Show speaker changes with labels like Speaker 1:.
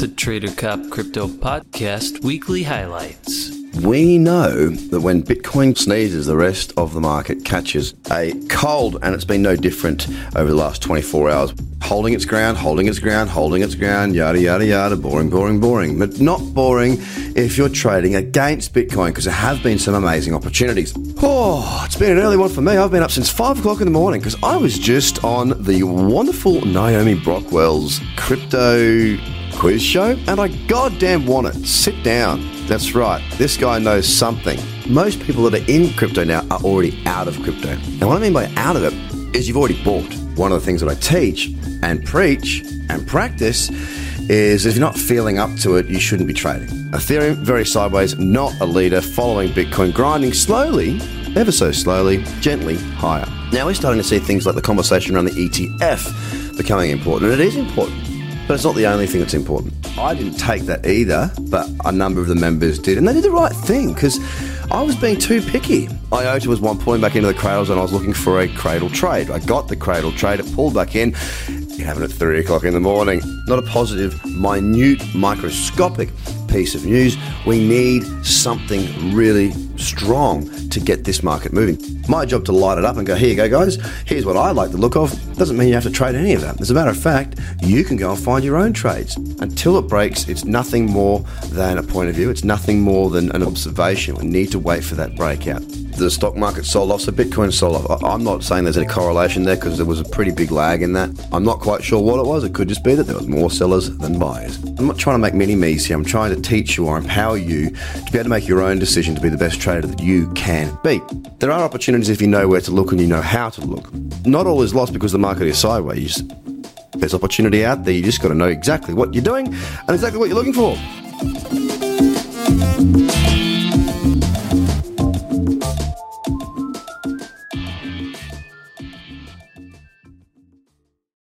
Speaker 1: the Trader Cobb Crypto Podcast weekly highlights.
Speaker 2: We know that when Bitcoin sneezes, the rest of the market catches a cold, and it's been no different over the last 24 hours. Holding its ground, holding its ground, holding its ground, yada, yada, yada, boring, boring, boring. But not boring if you're trading against Bitcoin because there have been some amazing opportunities. Oh, it's been an early one for me. I've been up since 5 o'clock in the morning because I was just on the wonderful Naomi Brockwell's crypto quiz show, and I goddamn want it. Sit down. That's right. This guy knows something. Most people that are in crypto now are already out of crypto. And what I mean by out of it is you've already bought. One of the things that I teach and preach and practice is if you're not feeling up to it, you shouldn't be trading. Ethereum, very sideways, not a leader, following Bitcoin, grinding slowly, ever so slowly, gently higher. Now we're starting to see things like the conversation around the ETF becoming important, and it is important. But it's not the only thing that's important. I didn't take that either, but a number of the members did, and they did the right thing because I was being too picky. IOTA was one pulling back into the cradles, and I was looking for a cradle trade. I got the cradle trade, it pulled back in. You have it at three o'clock in the morning. Not a positive, minute, microscopic piece of news. We need something really strong to get this market moving. My job to light it up and go, here you go, guys. Here's what I like the look of. Doesn't mean you have to trade any of that. As a matter of fact, you can go and find your own trades. Until it breaks, it's nothing more than a point of view. It's nothing more than an observation. We need to wait for that breakout. The stock market sold off, so Bitcoin sold off. I'm not saying there's any correlation there because there was a pretty big lag in that. I'm not quite sure what it was. It could just be that there was more sellers than buyers. I'm not trying to make mini me's here. I'm trying to teach you or empower you to be able to make your own decision to be the best trader that you can be. There are opportunities if you know where to look and you know how to look. Not all is lost because the market is sideways. There's opportunity out there. You just got to know exactly what you're doing and exactly what you're looking for.